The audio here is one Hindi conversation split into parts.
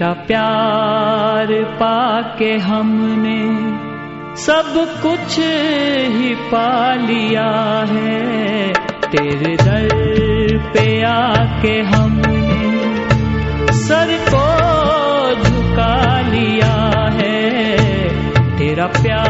तेरा प्यार पाके हमने सब कुछ ही पा लिया है। तेरे दर पे आके हमने सर को झुका लिया है। तेरा प्यार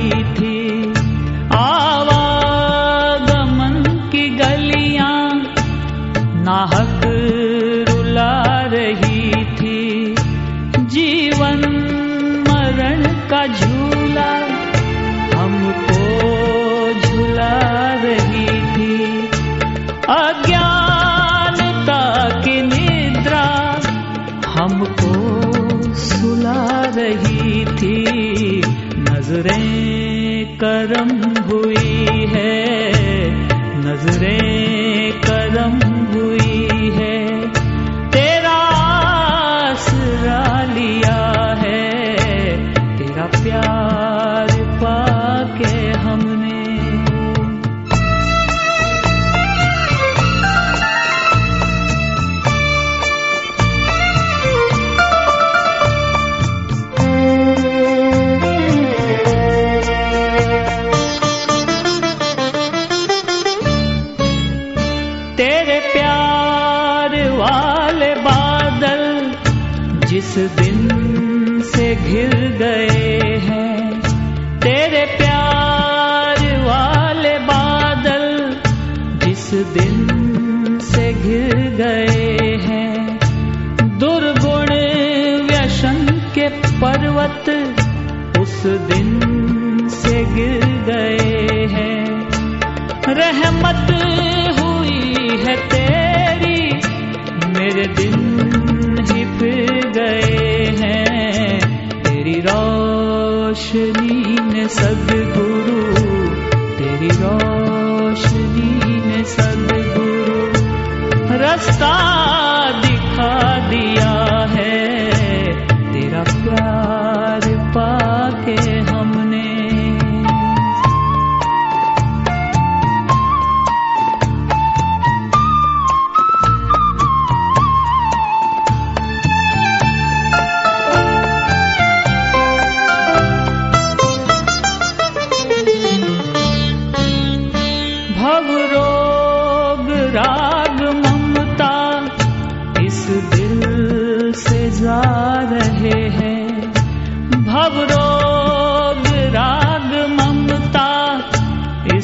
की नाहक रुला रही थी। जीवन मरण का झूला हमको झुला रही थी। अज्ञानता की निद्रा हमको सुला रही थी। नज़रें करम हुई जिस दिन से घिर गए हैं। तेरे प्यार वाले बादल जिस दिन से घिर गए हैं। दुर्गुण व्यसन के पर्वत उस दिन से गिर गए हैं। रहमत हुई है तेरी ने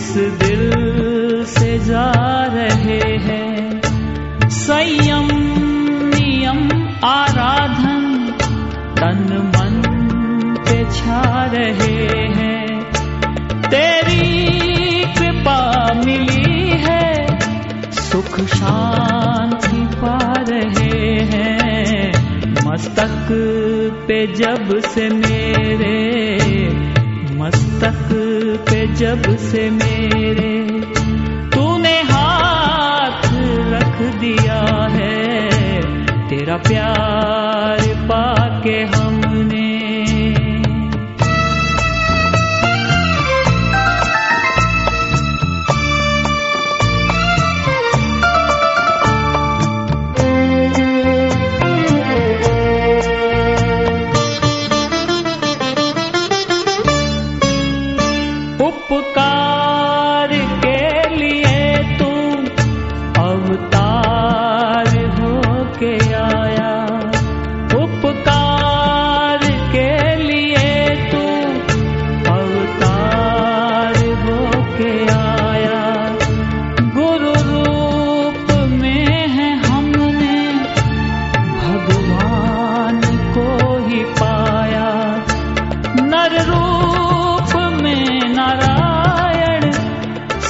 इस दिल से जा रहे हैं। संयम, नियम, आराधन तन मन पे छा रहे हैं। तेरी कृपा मिली है, सुख शांति पा रहे हैं। मस्तक पे जब से मेरे मस्तक पे जब से मेरे तूने हाथ रख दिया है तेरा प्यार पाके हमने उपकार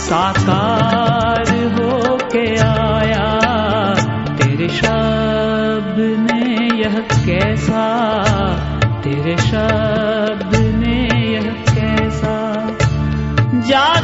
साकार हो के आया। तेरे शब्द ने यह कैसा? तेरे शब्द ने यह कैसा? जा